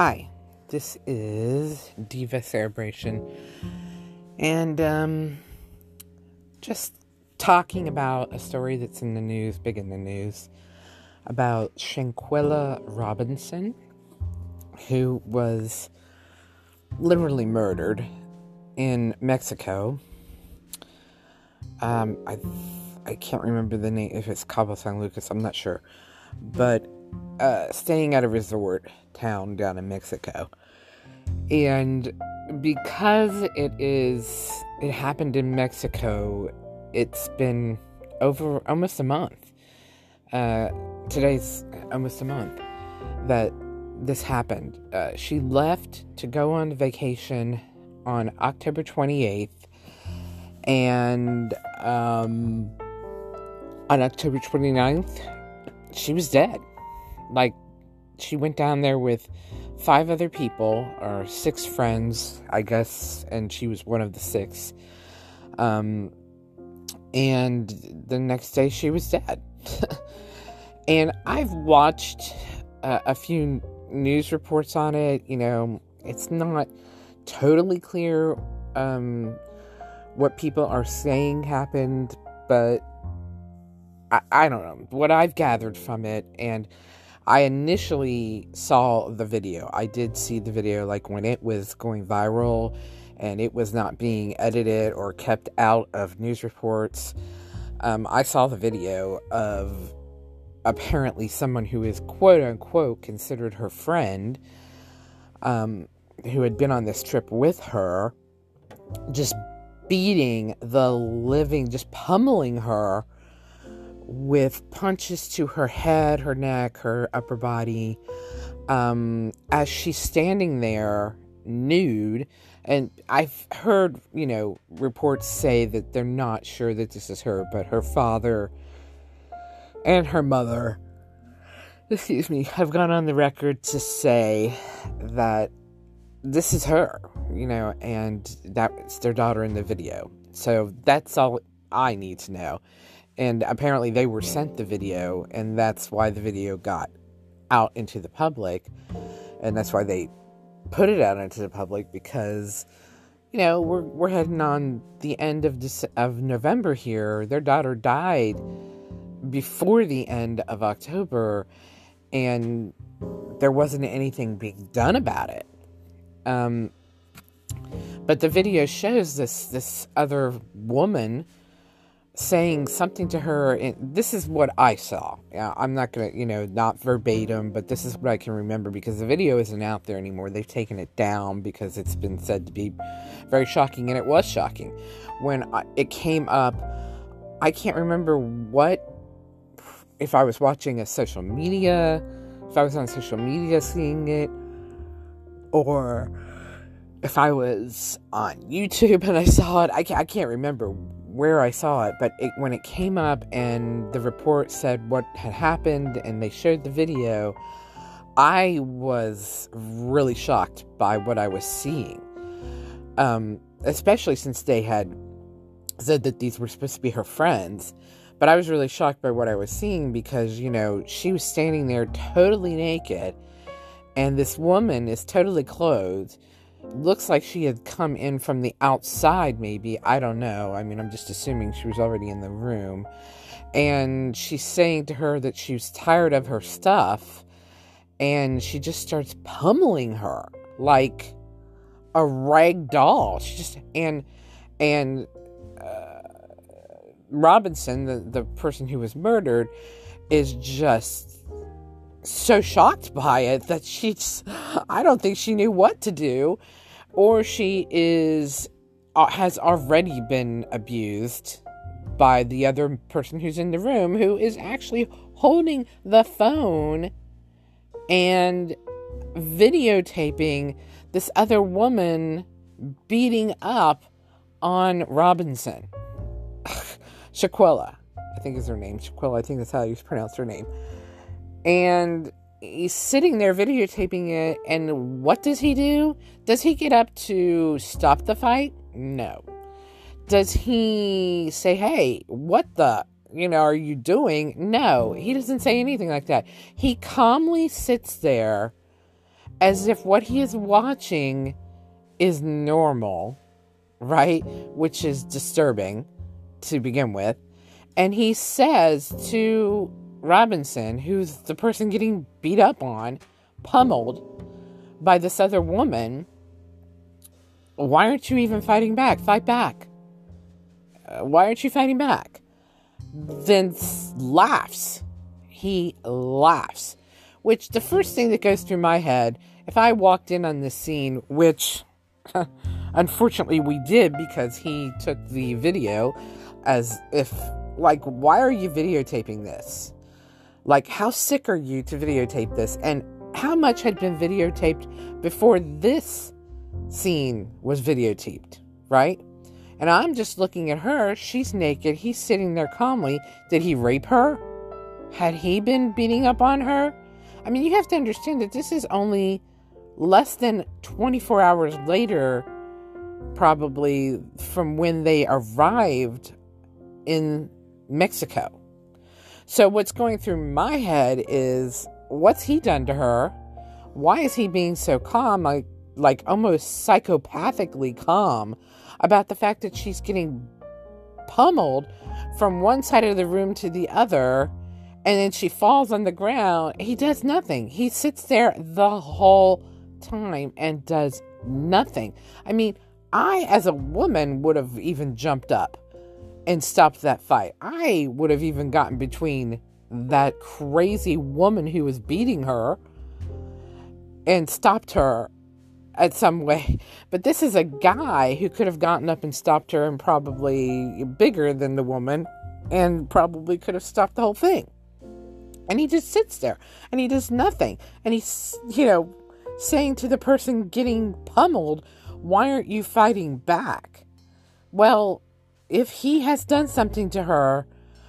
Hi, this is Diva Cerebration, and um, just talking about a story that's in the news, big in the news, about Shanquella Robinson, who was literally murdered in Mexico. Um, I I can't remember the name if it's Cabo San Lucas. I'm not sure, but uh, staying at a resort town down in Mexico. And because it is, it happened in Mexico, it's been over almost a month. Uh, today's almost a month that this happened. Uh, she left to go on vacation on October 28th, and um, on October 29th, she was dead like she went down there with five other people or six friends, I guess, and she was one of the six. Um, and the next day she was dead. and I've watched uh, a few news reports on it. You know, it's not totally clear um, what people are saying happened, but I, I don't know what I've gathered from it and I initially saw the video. I did see the video like when it was going viral and it was not being edited or kept out of news reports. Um, I saw the video of apparently someone who is quote unquote considered her friend, um, who had been on this trip with her, just beating the living, just pummeling her with punches to her head, her neck, her upper body, um, as she's standing there nude. And I've heard, you know, reports say that they're not sure that this is her, but her father and her mother, excuse me, have gone on the record to say that this is her, you know, and that's their daughter in the video. So that's all I need to know and apparently they were sent the video and that's why the video got out into the public and that's why they put it out into the public because you know we're we're heading on the end of Dece- of November here. Their daughter died before the end of October and there wasn't anything being done about it. Um but the video shows this this other woman saying something to her and this is what i saw. I'm not gonna you know not verbatim but this is what i can remember because the video isn't out there anymore. They've taken it down because it's been said to be very shocking and it was shocking when it came up. I can't remember what if i was watching a social media if i was on social media seeing it or if i was on youtube and i saw it. I can't, I can't remember where I saw it, but it, when it came up and the report said what had happened and they showed the video, I was really shocked by what I was seeing. Um, especially since they had said that these were supposed to be her friends. But I was really shocked by what I was seeing because, you know, she was standing there totally naked, and this woman is totally clothed looks like she had come in from the outside, maybe. I don't know. I mean, I'm just assuming she was already in the room. And she's saying to her that she was tired of her stuff. And she just starts pummeling her like a rag doll. She just, and, and, uh, Robinson, the, the person who was murdered, is just so shocked by it that she's I don't think she knew what to do or she is uh, has already been abused by the other person who's in the room who is actually holding the phone and videotaping this other woman beating up on Robinson. Shaquilla, I think is her name. Shaquilla, I think that's how you pronounce her name. And he's sitting there videotaping it, and what does he do? Does he get up to stop the fight? No. Does he say, hey, what the, you know, are you doing? No, he doesn't say anything like that. He calmly sits there as if what he is watching is normal, right? Which is disturbing to begin with. And he says to Robinson, who's the person getting beat up on, pummeled by this other woman, why aren't you even fighting back? Fight back. Uh, why aren't you fighting back? Then laughs. He laughs. Which the first thing that goes through my head, if I walked in on this scene, which unfortunately we did because he took the video as if, like, why are you videotaping this? Like, how sick are you to videotape this? And how much had been videotaped before this scene was videotaped, right? And I'm just looking at her. She's naked. He's sitting there calmly. Did he rape her? Had he been beating up on her? I mean, you have to understand that this is only less than 24 hours later, probably from when they arrived in Mexico. So, what's going through my head is what's he done to her? Why is he being so calm? Like, like almost psychopathically calm about the fact that she's getting pummeled from one side of the room to the other and then she falls on the ground. He does nothing. He sits there the whole time and does nothing. I mean, I, as a woman, would have even jumped up and stopped that fight. I would have even gotten between that crazy woman who was beating her and stopped her at some way. But this is a guy who could have gotten up and stopped her and probably bigger than the woman and probably could have stopped the whole thing. And he just sits there and he does nothing. And he's, you know, saying to the person getting pummeled, Why aren't you fighting back? Well, if he has done something to her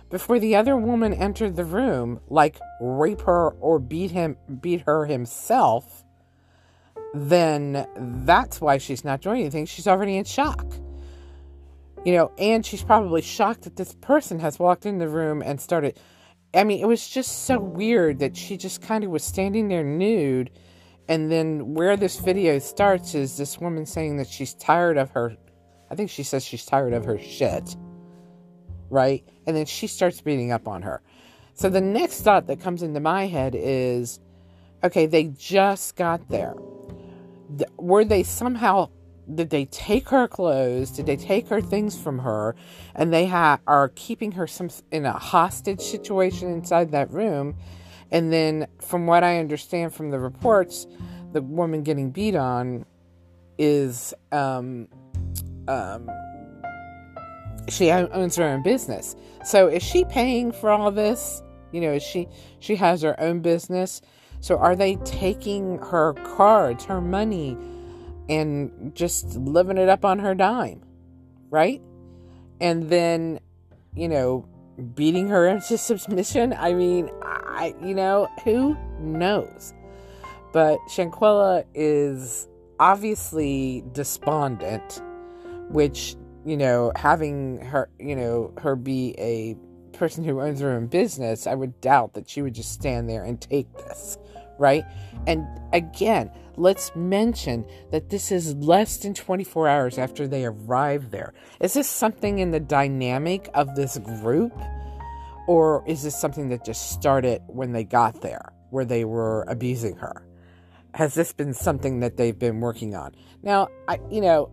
before the other woman entered the room, like rape her or beat him beat her himself, then that's why she's not doing anything. She's already in shock. You know, and she's probably shocked that this person has walked in the room and started. I mean, it was just so weird that she just kind of was standing there nude. And then where this video starts is this woman saying that she's tired of her. I think she says she's tired of her shit. Right? And then she starts beating up on her. So the next thought that comes into my head is okay, they just got there were they somehow did they take her clothes did they take her things from her and they ha- are keeping her some in a hostage situation inside that room and then from what i understand from the reports the woman getting beat on is um um she owns her own business so is she paying for all this you know is she she has her own business so are they taking her cards, her money, and just living it up on her dime? Right? And then, you know, beating her into submission? I mean, I, you know, who knows? But Shanquella is obviously despondent, which, you know, having her, you know, her be a person who owns her own business, I would doubt that she would just stand there and take this right? And again, let's mention that this is less than 24 hours after they arrive there. Is this something in the dynamic of this group? Or is this something that just started when they got there, where they were abusing her? Has this been something that they've been working on? Now, I, you know,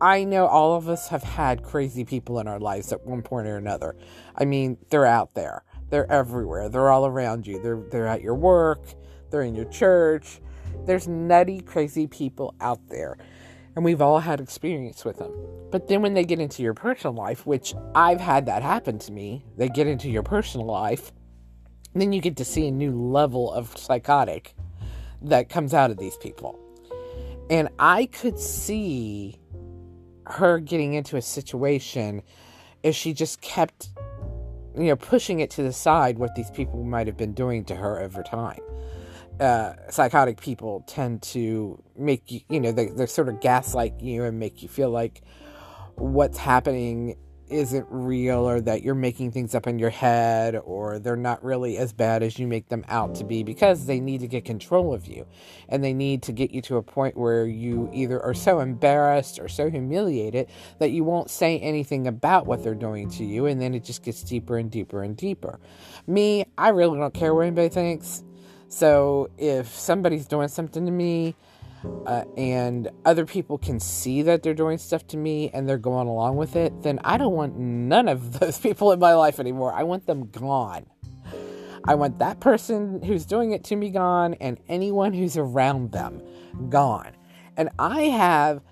I know all of us have had crazy people in our lives at one point or another. I mean, they're out there. They're everywhere. They're all around you. They're they're at your work they're in your church. There's nutty, crazy people out there. And we've all had experience with them. But then when they get into your personal life, which I've had that happen to me, they get into your personal life, then you get to see a new level of psychotic that comes out of these people. And I could see her getting into a situation if she just kept, you know, pushing it to the side what these people might have been doing to her over time. Uh, psychotic people tend to make you, you know, they, they sort of gaslight you and make you feel like what's happening isn't real or that you're making things up in your head or they're not really as bad as you make them out to be because they need to get control of you and they need to get you to a point where you either are so embarrassed or so humiliated that you won't say anything about what they're doing to you and then it just gets deeper and deeper and deeper. Me, I really don't care what anybody thinks. So if somebody's doing something to me, uh, and other people can see that they're doing stuff to me and they're going along with it, then I don't want none of those people in my life anymore. I want them gone. I want that person who's doing it to me gone and anyone who's around them gone. And I have,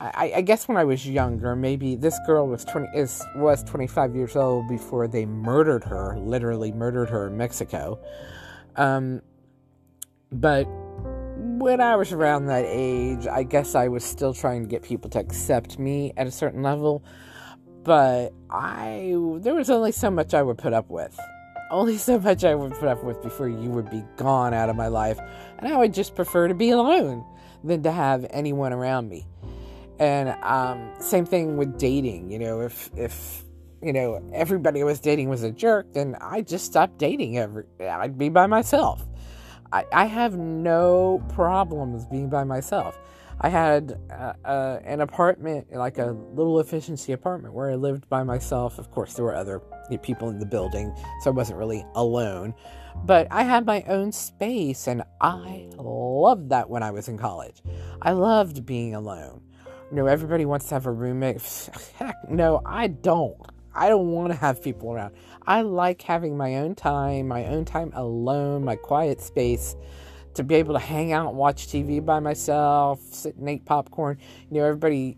I, I guess when I was younger, maybe this girl was 20, is, was 25 years old before they murdered her, literally murdered her in Mexico. Um, but when I was around that age, I guess I was still trying to get people to accept me at a certain level. But I, there was only so much I would put up with. Only so much I would put up with before you would be gone out of my life. And I would just prefer to be alone than to have anyone around me. And um, same thing with dating. You know, if, if, you know, everybody I was dating was a jerk, then I just stopped dating. Every, I'd be by myself I, I have no problems being by myself. I had uh, uh, an apartment, like a little efficiency apartment, where I lived by myself. Of course, there were other people in the building, so I wasn't really alone. But I had my own space, and I loved that when I was in college. I loved being alone. You know, everybody wants to have a roommate. Heck, no, I don't. I don't want to have people around. I like having my own time, my own time alone, my quiet space to be able to hang out watch TV by myself, sit and eat popcorn. You know, everybody,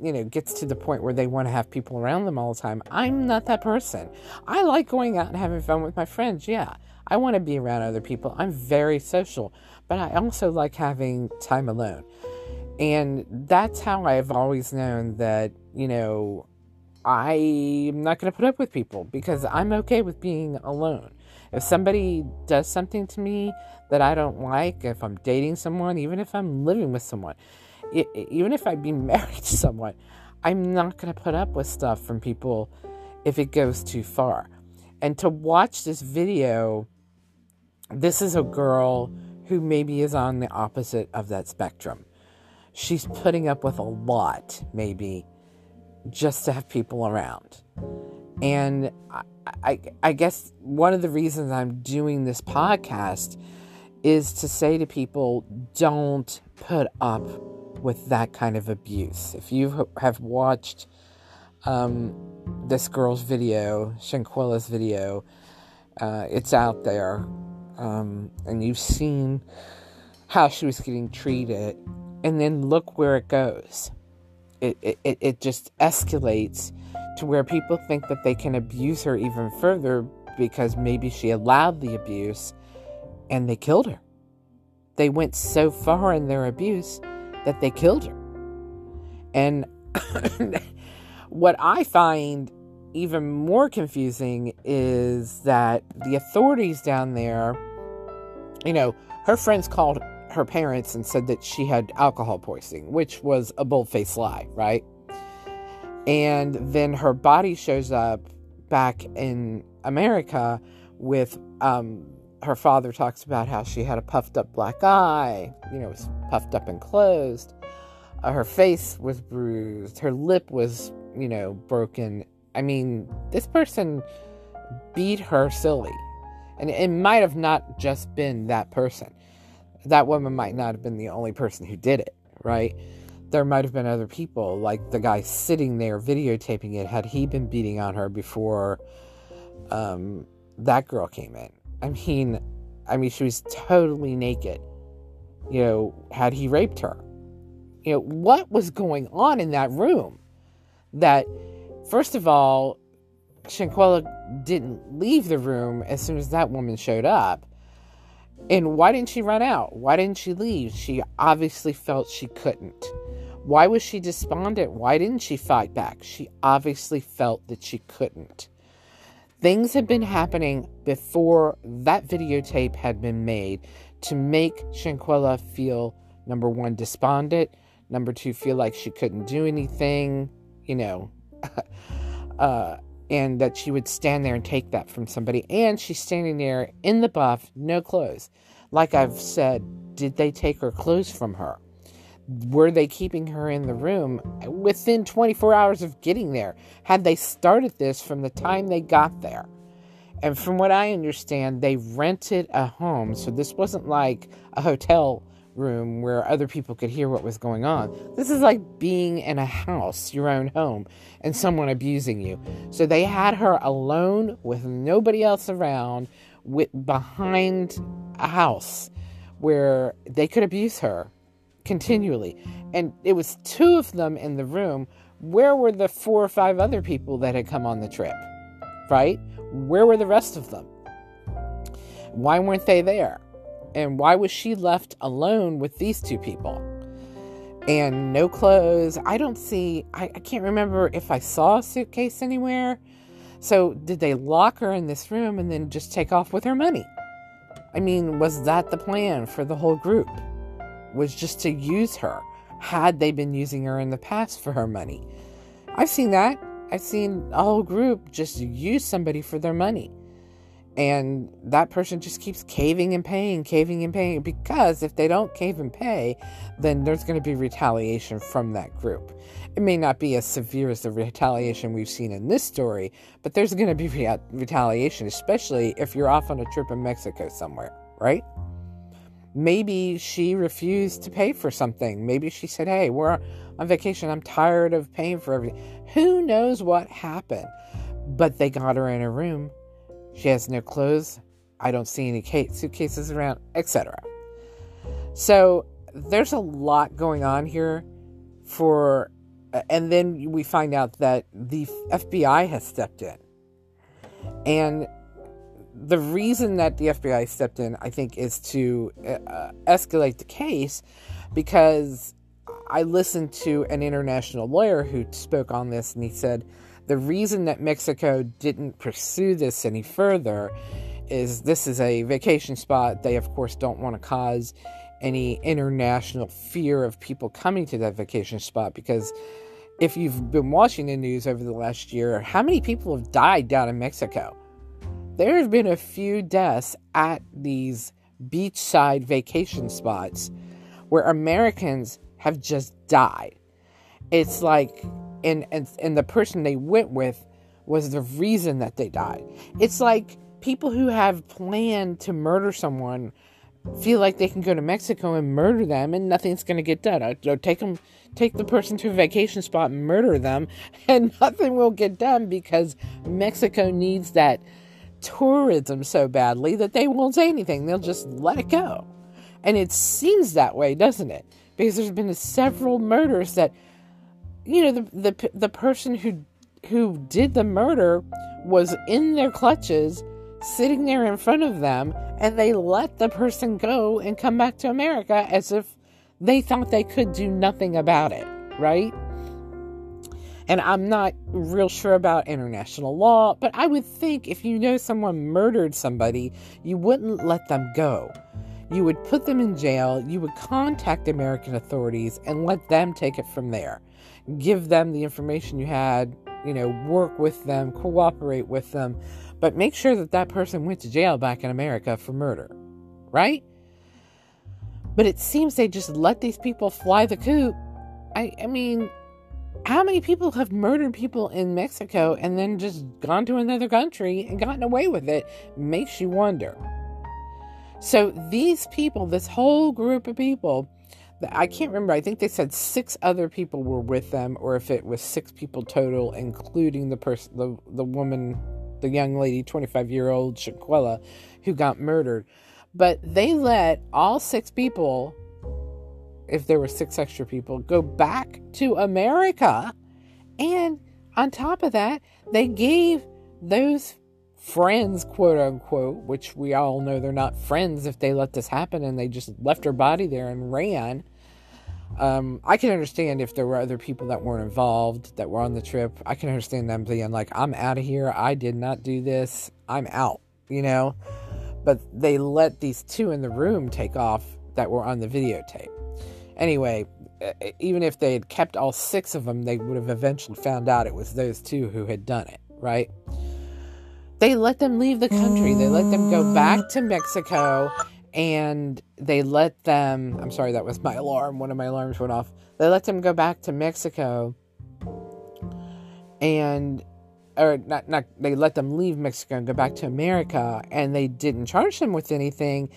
you know, gets to the point where they want to have people around them all the time. I'm not that person. I like going out and having fun with my friends, yeah. I want to be around other people. I'm very social, but I also like having time alone. And that's how I've always known that, you know, I'm not going to put up with people because I'm okay with being alone. If somebody does something to me that I don't like, if I'm dating someone, even if I'm living with someone, it, even if I be married to someone, I'm not going to put up with stuff from people if it goes too far. And to watch this video, this is a girl who maybe is on the opposite of that spectrum. She's putting up with a lot, maybe, just to have people around. And I, I, I, guess one of the reasons I'm doing this podcast is to say to people don't put up with that kind of abuse. If you have watched um, this girl's video, Shanquella's video, uh, it's out there, um, and you've seen how she was getting treated, and then look where it goes it, it, it just escalates to where people think that they can abuse her even further because maybe she allowed the abuse and they killed her. They went so far in their abuse that they killed her. And what I find even more confusing is that the authorities down there, you know, her friends called her parents and said that she had alcohol poisoning, which was a bold faced lie, right? And then her body shows up back in America with um, her father talks about how she had a puffed up black eye, you know, it was puffed up and closed. Uh, her face was bruised, her lip was, you know, broken. I mean, this person beat her silly. And it might have not just been that person that woman might not have been the only person who did it, right? There might have been other people, like the guy sitting there videotaping it. Had he been beating on her before um, that girl came in? I mean, I mean, she was totally naked. You know, had he raped her? You know, what was going on in that room? That, first of all, Shanquella didn't leave the room as soon as that woman showed up. And why didn't she run out? Why didn't she leave? She obviously felt she couldn't. Why was she despondent? Why didn't she fight back? She obviously felt that she couldn't. Things had been happening before that videotape had been made to make Shanquella feel number one, despondent, number two, feel like she couldn't do anything, you know. uh, and that she would stand there and take that from somebody. And she's standing there in the buff, no clothes. Like I've said, did they take her clothes from her? Were they keeping her in the room within 24 hours of getting there? Had they started this from the time they got there? And from what I understand, they rented a home. So this wasn't like a hotel room where other people could hear what was going on. This is like being in a house, your own home, and someone abusing you. So they had her alone with nobody else around, with behind a house where they could abuse her continually. And it was two of them in the room. Where were the four or five other people that had come on the trip? Right? Where were the rest of them? Why weren't they there? And why was she left alone with these two people? And no clothes. I don't see, I, I can't remember if I saw a suitcase anywhere. So, did they lock her in this room and then just take off with her money? I mean, was that the plan for the whole group? Was just to use her? Had they been using her in the past for her money? I've seen that. I've seen a whole group just use somebody for their money and that person just keeps caving and paying, caving and paying because if they don't cave and pay, then there's going to be retaliation from that group. It may not be as severe as the retaliation we've seen in this story, but there's going to be re- retaliation, especially if you're off on a trip in Mexico somewhere, right? Maybe she refused to pay for something. Maybe she said, Hey, we're on vacation. I'm tired of paying for everything. Who knows what happened? But they got her in a room she has no clothes. I don't see any suitcases around, etc. So there's a lot going on here for and then we find out that the FBI has stepped in. And the reason that the FBI stepped in, I think, is to uh, escalate the case because I listened to an international lawyer who spoke on this and he said the reason that Mexico didn't pursue this any further is this is a vacation spot. They, of course, don't want to cause any international fear of people coming to that vacation spot because if you've been watching the news over the last year, how many people have died down in Mexico? There have been a few deaths at these beachside vacation spots where Americans have just died. It's like and, and and the person they went with was the reason that they died. It's like people who have planned to murder someone feel like they can go to Mexico and murder them and nothing's going to get done. Uh, I, take them, take the person to a vacation spot and murder them, and nothing will get done because Mexico needs that tourism so badly that they won't say anything. They'll just let it go. And it seems that way, doesn't it? Because there's been several murders that you know the the the person who who did the murder was in their clutches sitting there in front of them and they let the person go and come back to America as if they thought they could do nothing about it, right? And I'm not real sure about international law, but I would think if you know someone murdered somebody, you wouldn't let them go. You would put them in jail, you would contact American authorities and let them take it from there give them the information you had, you know, work with them, cooperate with them, but make sure that that person went to jail back in America for murder, right? But it seems they just let these people fly the coop. I, I mean, how many people have murdered people in Mexico and then just gone to another country and gotten away with it? Makes you wonder. So these people, this whole group of people, I can't remember. I think they said six other people were with them, or if it was six people total, including the person, the the woman, the young lady, twenty five year old Shaquella, who got murdered. But they let all six people, if there were six extra people, go back to America, and on top of that, they gave those friends, quote unquote, which we all know they're not friends if they let this happen and they just left her body there and ran. Um, I can understand if there were other people that weren't involved that were on the trip. I can understand them being like, I'm out of here. I did not do this. I'm out, you know? But they let these two in the room take off that were on the videotape. Anyway, even if they had kept all six of them, they would have eventually found out it was those two who had done it, right? They let them leave the country. They let them go back to Mexico and they let them. I'm sorry, that was my alarm. One of my alarms went off. They let them go back to Mexico and or not, not they let them leave Mexico and go back to America and they didn't charge them with anything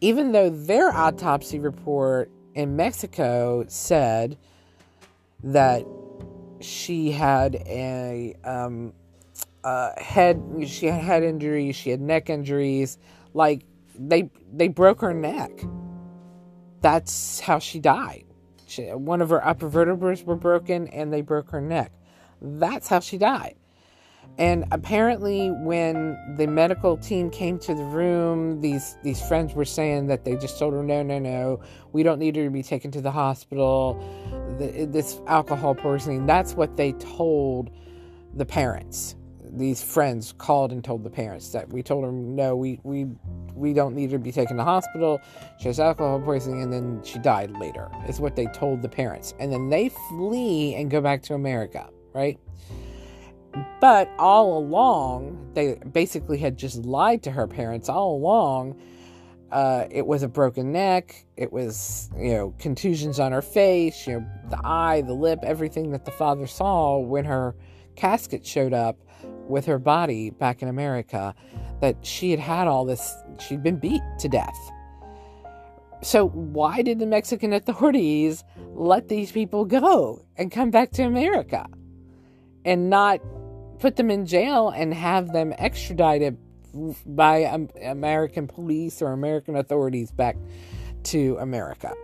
even though their autopsy report in Mexico said that she had a um, uh, head she had head injuries she had neck injuries like they they broke her neck that's how she died she, one of her upper vertebrae were broken and they broke her neck that's how she died. And apparently, when the medical team came to the room, these these friends were saying that they just told her, "No, no, no, we don't need her to be taken to the hospital. The, this alcohol poisoning." That's what they told the parents. These friends called and told the parents that we told them "No, we we we don't need her to be taken to hospital. She has alcohol poisoning, and then she died later." Is what they told the parents, and then they flee and go back to America right? But all along, they basically had just lied to her parents all along. Uh, it was a broken neck. It was, you know, contusions on her face, you know, the eye, the lip, everything that the father saw when her casket showed up with her body back in America. That she had had all this, she'd been beat to death. So, why did the Mexican authorities let these people go and come back to America? and not put them in jail and have them extradited by American police or American authorities back to America.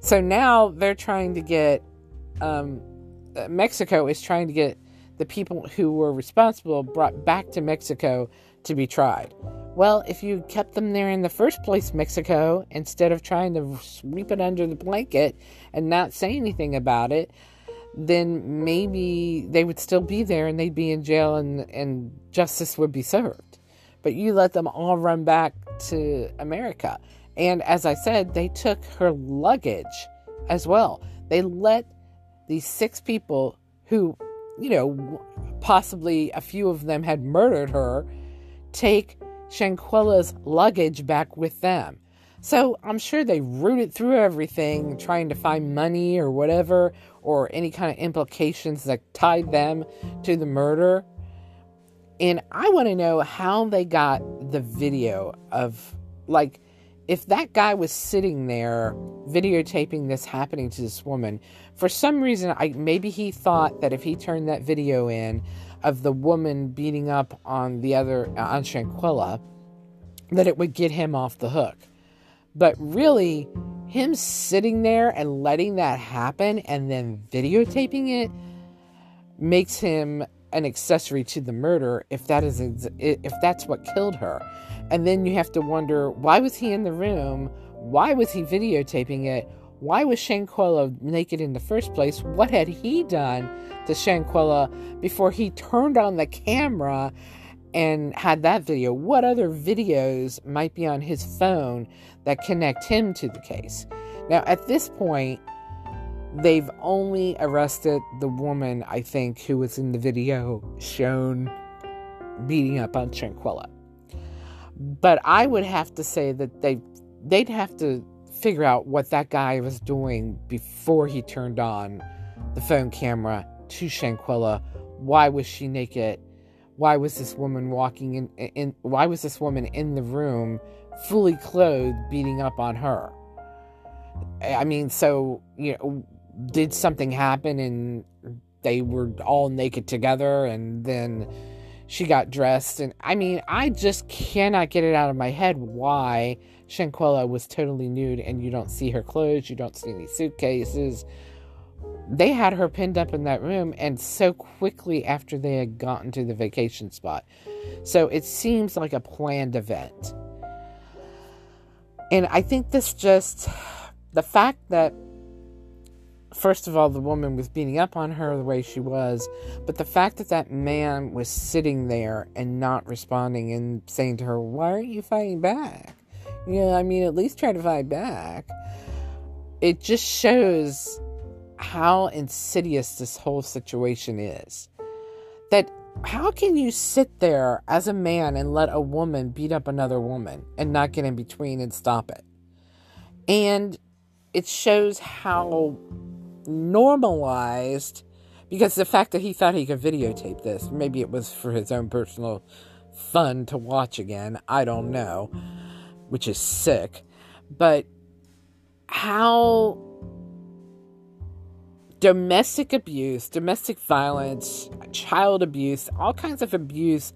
So now they're trying to get, um, Mexico is trying to get the people who were responsible brought back to Mexico to be tried. Well, if you kept them there in the first place, Mexico, instead of trying to sweep it under the blanket and not say anything about it, then maybe they would still be there and they'd be in jail and, and justice would be served. But you let them all run back to America. And as I said, they took her luggage as well. They let these six people who, you know, possibly a few of them had murdered her, take Shanquella's luggage back with them. So I'm sure they rooted through everything, trying to find money or whatever, or any kind of implications that tied them to the murder. And I want to know how they got the video of, like, if that guy was sitting there videotaping this happening to this woman, for some reason, I maybe he thought that if he turned that video in of the woman beating up on the other uh, on Shanquella, that it would get him off the hook. But really, him sitting there and letting that happen and then videotaping it makes him an accessory to the murder if that is if that's what killed her and then you have to wonder why was he in the room why was he videotaping it why was Shanquella naked in the first place what had he done to Shanquella before he turned on the camera and had that video what other videos might be on his phone that connect him to the case. Now, at this point, they've only arrested the woman, I think, who was in the video shown beating up on Shanquella. But I would have to say that they they'd have to figure out what that guy was doing before he turned on the phone camera to Shanquella. Why was she naked? Why was this woman walking in, in why was this woman in the room fully clothed beating up on her. I mean, so, you know, did something happen and they were all naked together and then she got dressed and I mean, I just cannot get it out of my head why Shanquella was totally nude and you don't see her clothes, you don't see any suitcases. They had her pinned up in that room and so quickly after they had gotten to the vacation spot. So it seems like a planned event. And I think this just, the fact that, first of all, the woman was beating up on her the way she was, but the fact that that man was sitting there and not responding and saying to her, Why aren't you fighting back? You know, I mean, at least try to fight back. It just shows how insidious this whole situation is. That how can you sit there as a man and let a woman beat up another woman and not get in between and stop it? And it shows how normalized because the fact that he thought he could videotape this, maybe it was for his own personal fun to watch again, I don't know, which is sick. But how domestic abuse, domestic violence, child abuse, all kinds of abuse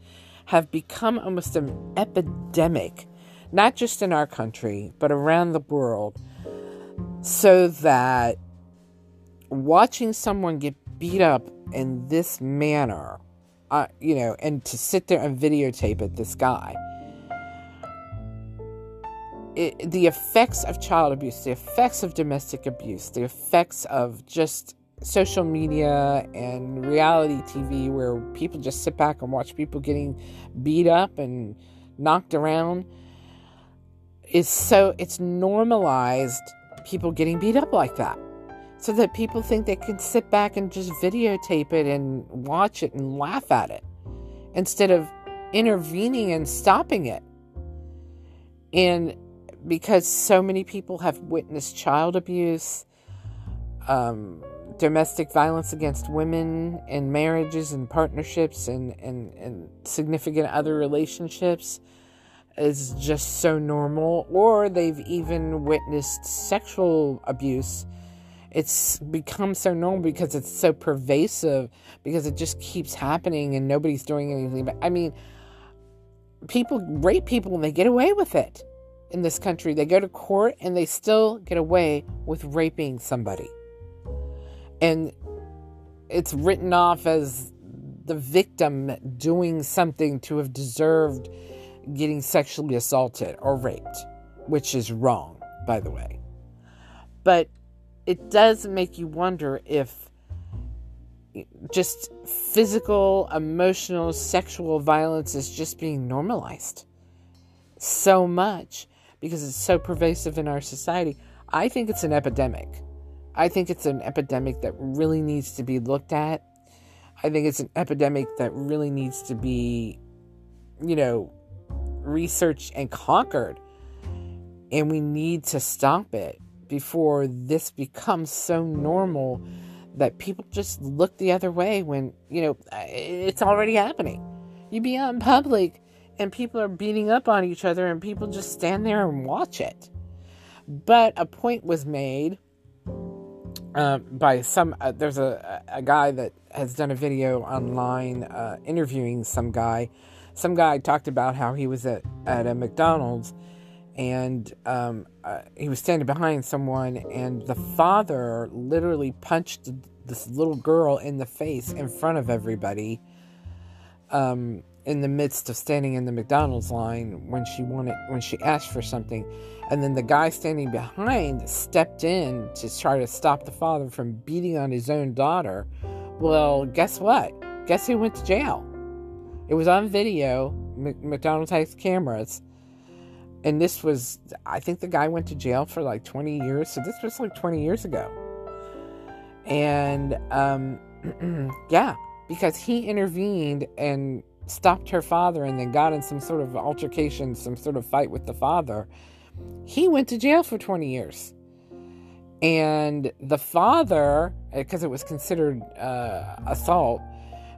have become almost an epidemic, not just in our country, but around the world. So that watching someone get beat up in this manner, uh, you know, and to sit there and videotape it, this guy, it, the effects of child abuse, the effects of domestic abuse, the effects of just social media and reality TV where people just sit back and watch people getting beat up and knocked around is so it's normalized people getting beat up like that so that people think they can sit back and just videotape it and watch it and laugh at it instead of intervening and stopping it and because so many people have witnessed child abuse, um, domestic violence against women in marriages and partnerships and, and, and significant other relationships is just so normal, or they've even witnessed sexual abuse. It's become so normal because it's so pervasive, because it just keeps happening and nobody's doing anything. But I mean, people rape people and they get away with it in this country. They go to court and they still get away with raping somebody. And it's written off as the victim doing something to have deserved getting sexually assaulted or raped, which is wrong, by the way. But it does make you wonder if just physical, emotional, sexual violence is just being normalized so much because it's so pervasive in our society. I think it's an epidemic. I think it's an epidemic that really needs to be looked at. I think it's an epidemic that really needs to be, you know, researched and conquered. And we need to stop it before this becomes so normal that people just look the other way when, you know, it's already happening. You be out in public and people are beating up on each other and people just stand there and watch it. But a point was made uh, by some, uh, there's a, a guy that has done a video online uh, interviewing some guy. Some guy talked about how he was at, at a McDonald's and um, uh, he was standing behind someone, and the father literally punched this little girl in the face in front of everybody. Um, in the midst of standing in the McDonald's line when she wanted when she asked for something. And then the guy standing behind stepped in to try to stop the father from beating on his own daughter. Well guess what? Guess who went to jail? It was on video McDonald's has cameras and this was I think the guy went to jail for like 20 years. So this was like 20 years ago. And um yeah because he intervened and stopped her father and then got in some sort of altercation, some sort of fight with the father, he went to jail for 20 years. And the father, because it was considered uh, assault,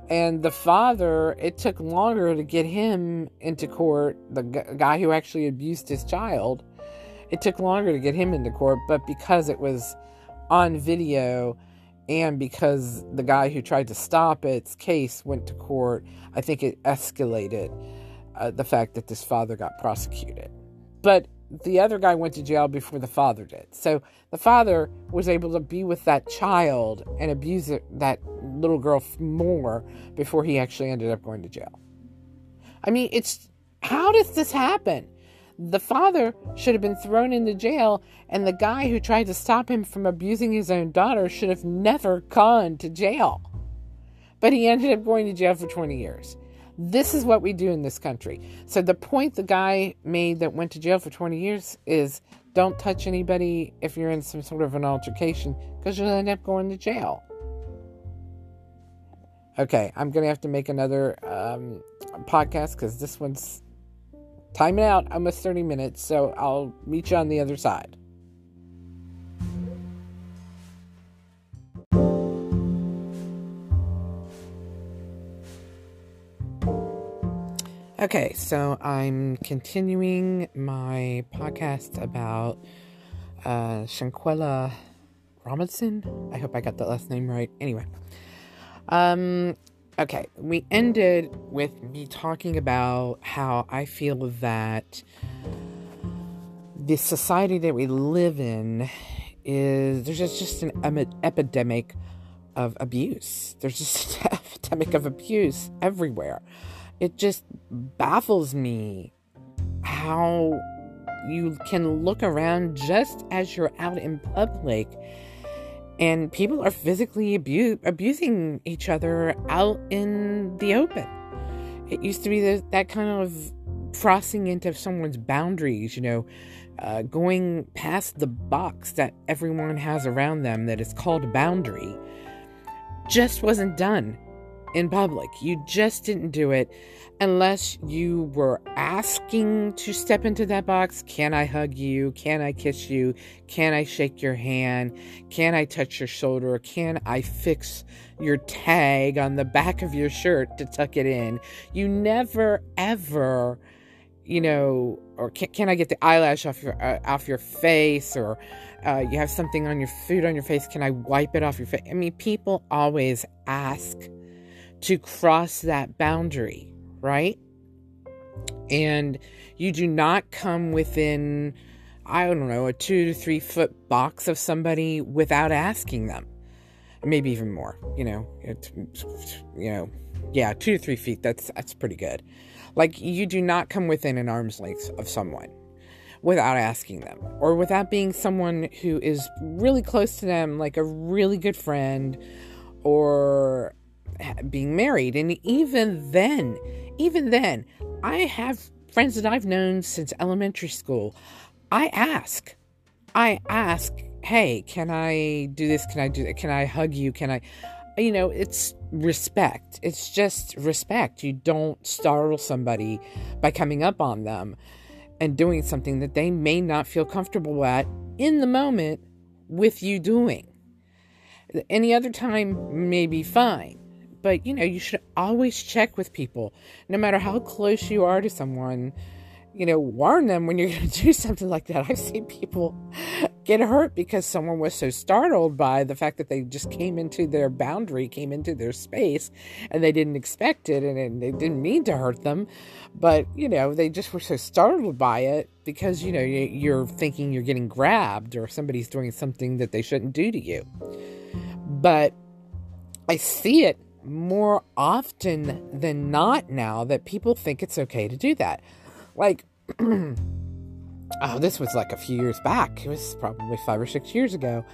and the father, it took longer to get him into court, the guy who actually abused his child, it took longer to get him into court, but because it was on video and because the guy who tried to stop its case went to court, I think it escalated uh, the fact that this father got prosecuted. But the other guy went to jail before the father did. So the father was able to be with that child and abuse that little girl more before he actually ended up going to jail. I mean, it's how does this happen? The father should have been thrown into jail, and the guy who tried to stop him from abusing his own daughter should have never gone to jail. But he ended up going to jail for 20 years. This is what we do in this country. So the point the guy made that went to jail for 20 years is don't touch anybody if you're in some sort of an altercation because you'll end up going to jail. Okay, I'm going to have to make another um, podcast because this one's timing out almost 30 minutes. So I'll meet you on the other side. Okay, so I'm continuing my podcast about uh, Shanquella Robinson. I hope I got that last name right. Anyway, um, okay, we ended with me talking about how I feel that the society that we live in is there's just, just an epidemic of abuse. There's just an epidemic of abuse everywhere it just baffles me how you can look around just as you're out in public and people are physically abu- abusing each other out in the open. It used to be the, that kind of crossing into someone's boundaries, you know, uh, going past the box that everyone has around them that is called boundary, just wasn't done in public. You just didn't do it unless you were asking to step into that box. Can I hug you? Can I kiss you? Can I shake your hand? Can I touch your shoulder? Can I fix your tag on the back of your shirt to tuck it in? You never ever you know, or can, can I get the eyelash off your uh, off your face, or uh, you have something on your food on your face? Can I wipe it off your face? I mean, people always ask to cross that boundary, right? And you do not come within, I don't know, a two to three foot box of somebody without asking them. Maybe even more, you know, it's, you know, yeah, two to three feet. That's that's pretty good. Like you do not come within an arm's length of someone without asking them or without being someone who is really close to them, like a really good friend or being married. And even then, even then, I have friends that I've known since elementary school. I ask, I ask, hey, can I do this? Can I do that? Can I hug you? Can I, you know, it's respect. It's just respect. You don't startle somebody by coming up on them and doing something that they may not feel comfortable at in the moment with you doing. Any other time may be fine but you know, you should always check with people, no matter how close you are to someone. You know, warn them when you're going to do something like that. I've seen people get hurt because someone was so startled by the fact that they just came into their boundary, came into their space, and they didn't expect it and, and they didn't mean to hurt them. But, you know, they just were so startled by it because, you know, you're thinking you're getting grabbed or somebody's doing something that they shouldn't do to you. But I see it more often than not now that people think it's okay to do that. Like, oh, this was like a few years back. It was probably five or six years ago.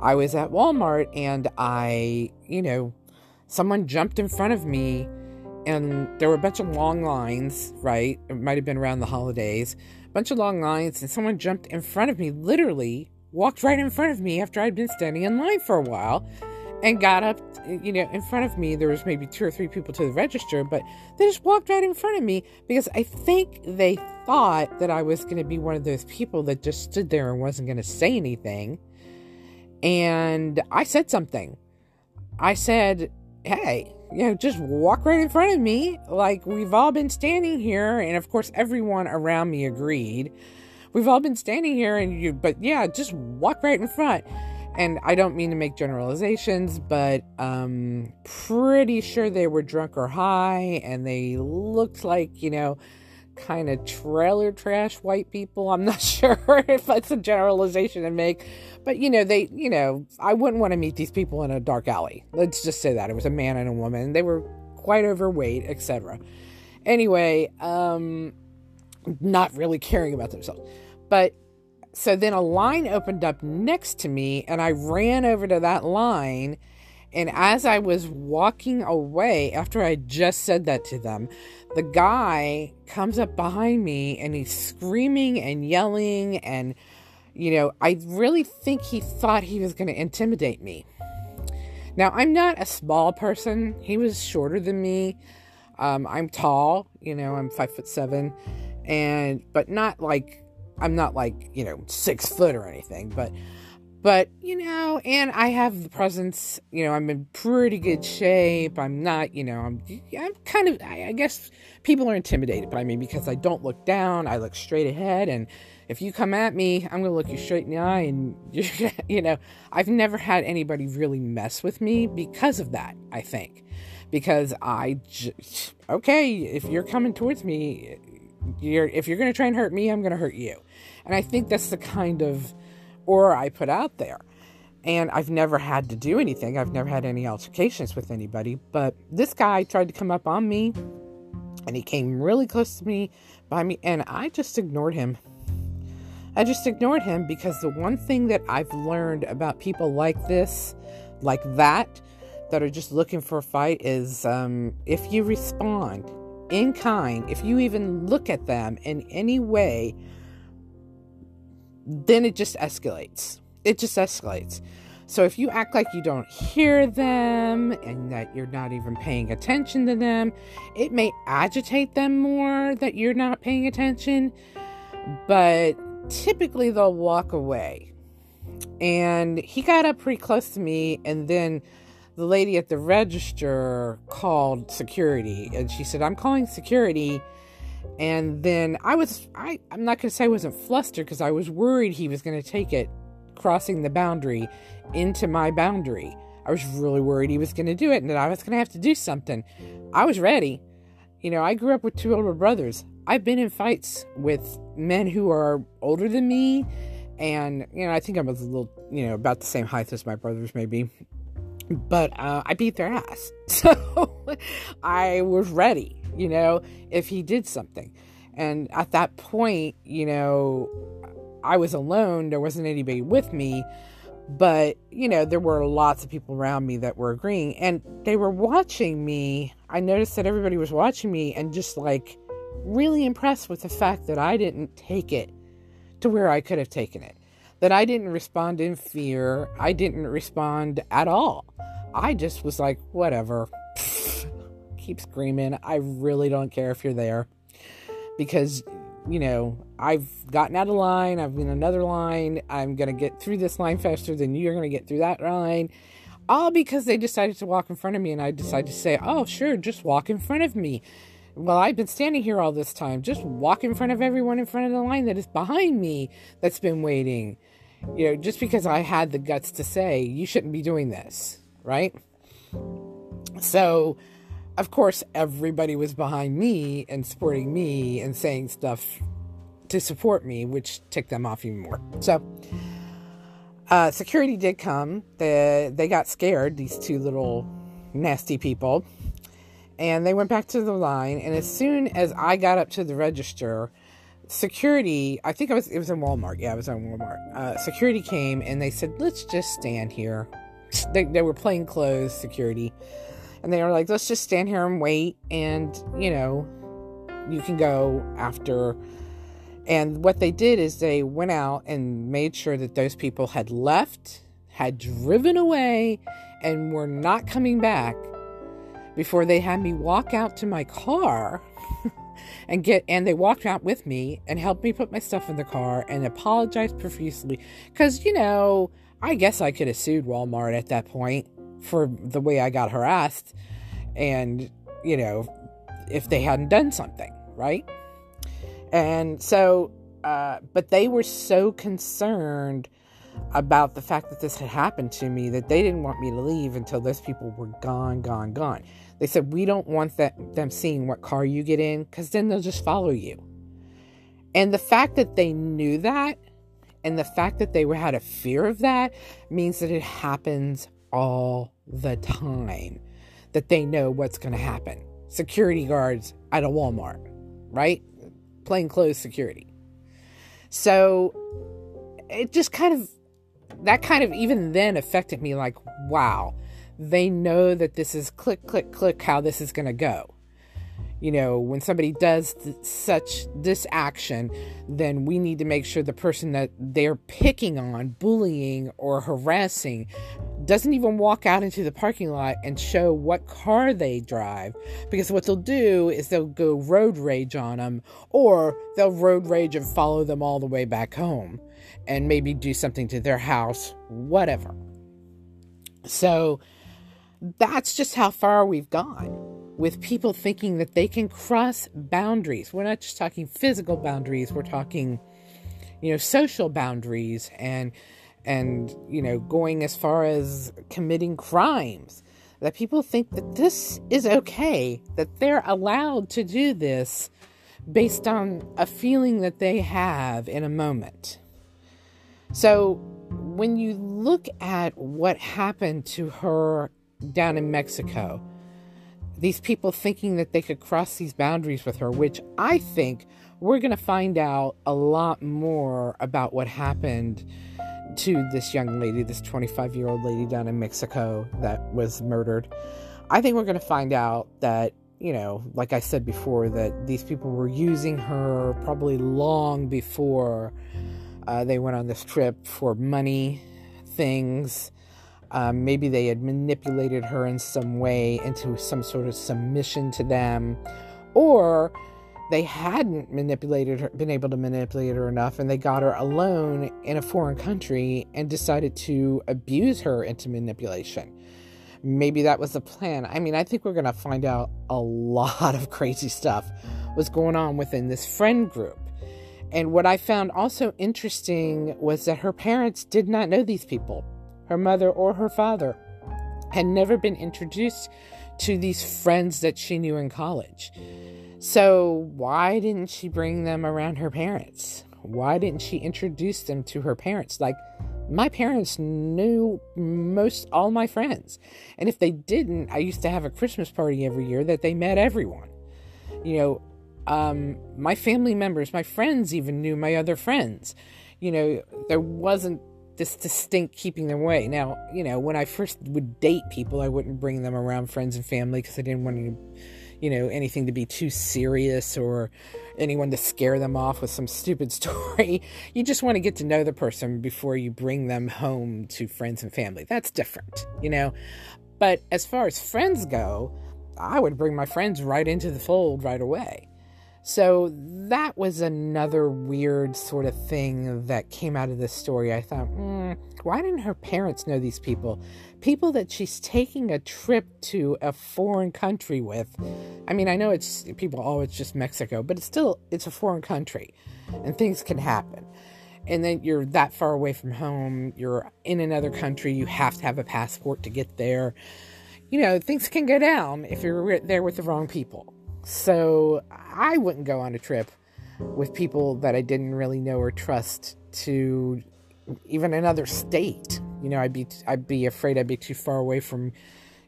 I was at Walmart and I, you know, someone jumped in front of me and there were a bunch of long lines, right? It might have been around the holidays. A bunch of long lines, and someone jumped in front of me, literally walked right in front of me after I'd been standing in line for a while and got up, you know, in front of me. There was maybe two or three people to the register, but they just walked right in front of me because I think they thought that I was going to be one of those people that just stood there and wasn't going to say anything. And I said something. I said, hey, you know, just walk right in front of me. Like we've all been standing here. And of course, everyone around me agreed. We've all been standing here and you, but yeah, just walk right in front and I don't mean to make generalizations, but um pretty sure they were drunk or high and they looked like, you know, kind of trailer trash white people. I'm not sure if that's a generalization to make, but you know, they, you know, I wouldn't want to meet these people in a dark alley. Let's just say that. It was a man and a woman. They were quite overweight, etc. Anyway, um not really caring about themselves. But so then a line opened up next to me, and I ran over to that line And as I was walking away, after I just said that to them, the guy comes up behind me and he's screaming and yelling. And, you know, I really think he thought he was going to intimidate me. Now, I'm not a small person, he was shorter than me. Um, I'm tall, you know, I'm five foot seven, and but not like I'm not like you know six foot or anything, but but, you know, and I have the presence, you know, I'm in pretty good shape. I'm not, you know, I'm, I'm kind of, I, I guess people are intimidated by me because I don't look down. I look straight ahead. And if you come at me, I'm to look you straight in the eye. And, you know, I've never had anybody really mess with me because of that, I think. Because I, just, okay, if you're coming towards me, you're, if you're to try and hurt me, I'm to hurt you. And I think that's the kind of, aura I put out there. And I've never had to do anything. I've never had any altercations with anybody. But this guy tried to come up on me and he came really close to me by me and I just ignored him. I just ignored him because the one thing that I've learned about people like this, like that, that are just looking for a fight is um, if you respond in kind, if you even look at them in any way then it just escalates. It just escalates. So if you act like you don't hear them and that you're not even paying attention to them, it may agitate them more that you're not paying attention, but typically they'll walk away. And he got up pretty close to me, and then the lady at the register called security, and she said, I'm calling security and then I was, I, I'm not going to say I wasn't flustered because I was worried he was going to take it crossing the boundary into my boundary. I was really worried he was going to do it and that I was going to have to do something. I was ready. You know, I grew up with two older brothers. I've been in fights with men who are older than me. And, you know, I think I'm a little, you know, about the same height as my brothers, maybe. But uh, I beat their ass. So I was ready you know, if he did something. And at that point, you know, I was alone, there wasn't anybody with me, but, you know, there were lots of people around me that were agreeing and they were watching me. I noticed that everybody was watching me and just like really impressed with the fact that I didn't take it to where I could have taken it. That I didn't respond in fear. I didn't respond at all. I just was like, whatever keep screaming. I really don't care if you're there because, you know, I've gotten out of line. I've been another line. I'm going to get through this line faster than you're going to get through that line. All because they decided to walk in front of me and I decided to say, oh, sure, just walk in front of me. Well, I've been standing here all this time. Just walk in front of everyone in front of the line that is behind me that's been waiting. You know, just because I had the guts to say, you shouldn't be doing this, right? So, of course, everybody was behind me and supporting me and saying stuff to support me, which ticked them off even more. So, uh, security did come. They, they got scared, these two little nasty people, and they went back to the line. And as soon as I got up to the register, security, I think I was, it was in Walmart. Yeah, it was in Walmart. Uh, security came and they said, let's just stand here. They, they were plain clothes security and they were like, let's just stand here and wait, and you know, you can go after. And what they did is they went out and made sure that those people had left, had driven away, and were not coming back before they had me walk out to my car and get and they walked out with me and helped me put my stuff in the car and apologized profusely cuz you know I guess I could have sued Walmart at that point for the way I got harassed and, you know, if they hadn't done something, right? And so, uh, but they were so concerned about the fact that this had happened to me that they didn't want me to leave until those people were gone, gone, gone. They said, We don't want that, them seeing what car you get in because then they'll just follow you. And the fact that they knew that and the fact that they had a fear of that means that it happens all the time that they know what's going to happen. Security guards at a Walmart, right? Plainclothes security. So it just kind of, that kind of even then affected me like, wow, they know that this is click, click, click how this is going to go. You know, when somebody does th- such this action, then we need to make sure the person that they're picking on, bullying, or harassing doesn't even walk out into the parking lot and show what car they drive. Because what they'll do is they'll go road rage on them, or they'll road rage and follow them all the way back home and maybe do something to their house, whatever. So that's just how far we've gone with people thinking that they can cross boundaries. We're not just talking physical boundaries, we're talking, you know, social boundaries and and you know, going as far as committing crimes. That people think that this is okay, that they're allowed to do this based on a feeling that they have in a moment. So, when you look at what happened to her down in Mexico, these people thinking that they could cross these boundaries with her, which I think we're going to find out a lot more about what happened to this young lady, this 25 year old lady down in Mexico that was murdered. I think we're going to find out that, you know, like I said before, that these people were using her probably long before uh, they went on this trip for money, things, um, maybe they had manipulated her in some way into some sort of submission to them, or they hadn't manipulated her, been able to manipulate her enough, and they got her alone in a foreign country and decided to abuse her into manipulation. Maybe that was the plan. I mean, I think we're going to find out a lot of crazy stuff was going on within this friend group. And what I found also interesting was that her parents did not know these people her mother, or her father had never been introduced to these friends that she knew in college. So, why didn't she bring them around her parents? Why didn't she introduce them to her parents? Like, my parents knew most all my friends. And if they didn't, I used to have a Christmas party every year that they met everyone. You know, um, my family members, my friends even knew my other friends. You know, there wasn't this distinct keeping them away. Now, you know, when I first would date people, I wouldn't bring them around friends and family because I didn't want to, you know, anything to be too serious or anyone to scare them off with some stupid story. You just want to get to know the person before you bring them home to friends and family. That's different, you know. But as far as friends go, I would bring my friends right into the fold right away. So that was another weird sort of thing that came out of this story. I thought, mm, why didn't her parents know these people? People that she's taking a trip to a foreign country with. I mean, I know it's people, oh, it's just Mexico, but it's still, it's a foreign country and things can happen. And then you're that far away from home, you're in another country, you have to have a passport to get there. You know, things can go down if you're there with the wrong people. So I wouldn't go on a trip with people that I didn't really know or trust to even another state. You know, I'd be I'd be afraid I'd be too far away from,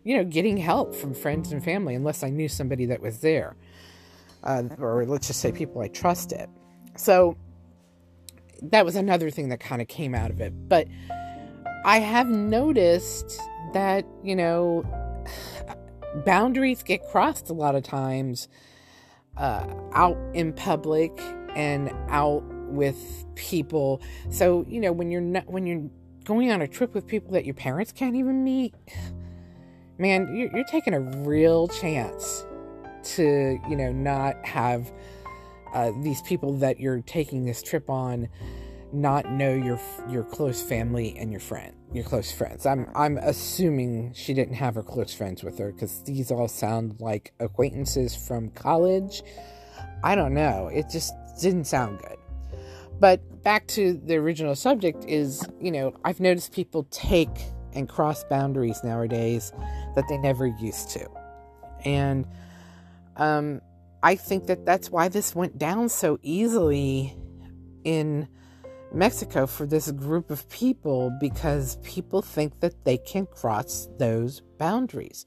you know, getting help from friends and family unless I knew somebody that was there, uh, or let's just say people I trusted. So that was another thing that kind of came out of it. But I have noticed that you know boundaries get crossed a lot of times uh, out in public and out with people. So you know when you're not when you're going on a trip with people that your parents can't even meet, man, you're, you're taking a real chance to you know not have uh, these people that you're taking this trip on not know your your close family and your friend your close friends. I'm I'm assuming she didn't have her close friends with her because these all sound like acquaintances from college. I don't know. It just didn't sound good. But back to the original subject is, you know, I've noticed people take and cross boundaries nowadays that they never used to. And um, I think that that's why this went down so easily in Mexico for this group of people because people think that they can cross those boundaries.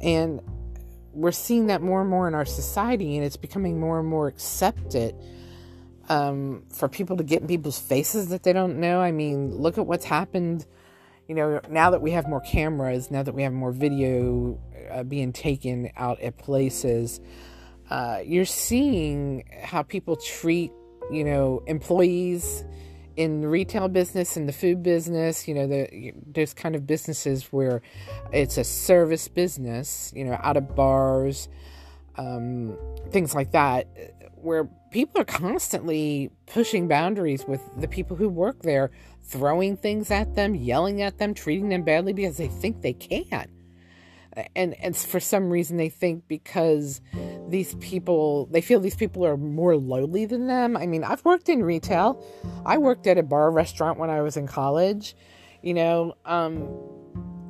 And we're seeing that more and more in our society, and it's becoming more and more accepted um, for people to get in people's faces that they don't know. I mean, look at what's happened, you know, now that we have more cameras, now that we have more video uh, being taken out at places, uh, you're seeing how people treat, you know, employees in the retail business and the food business. You know, the, there's kind of businesses where it's a service business, you know, out of bars, um, things like that, where people are constantly pushing boundaries with the people who work there, throwing things at them, yelling at them, treating them badly because they think they can. And and for some reason they think because these people they feel these people are more lowly than them. I mean, I've worked in retail. I worked at a bar restaurant when I was in college. You know, um,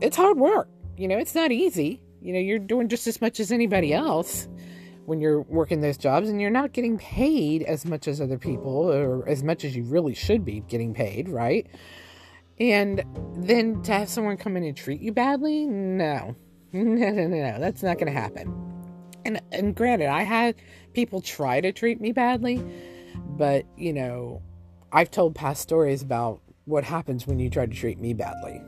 it's hard work. You know, it's not easy. You know, you're doing just as much as anybody else when you're working those jobs and you're not getting paid as much as other people or as much as you really should be getting paid, right? And then to have someone come in and treat you badly, no. No, no, no, no. That's not going to happen. And and granted, I had people try to treat me badly, but you know, I've told past stories about what happens when you try to treat me badly.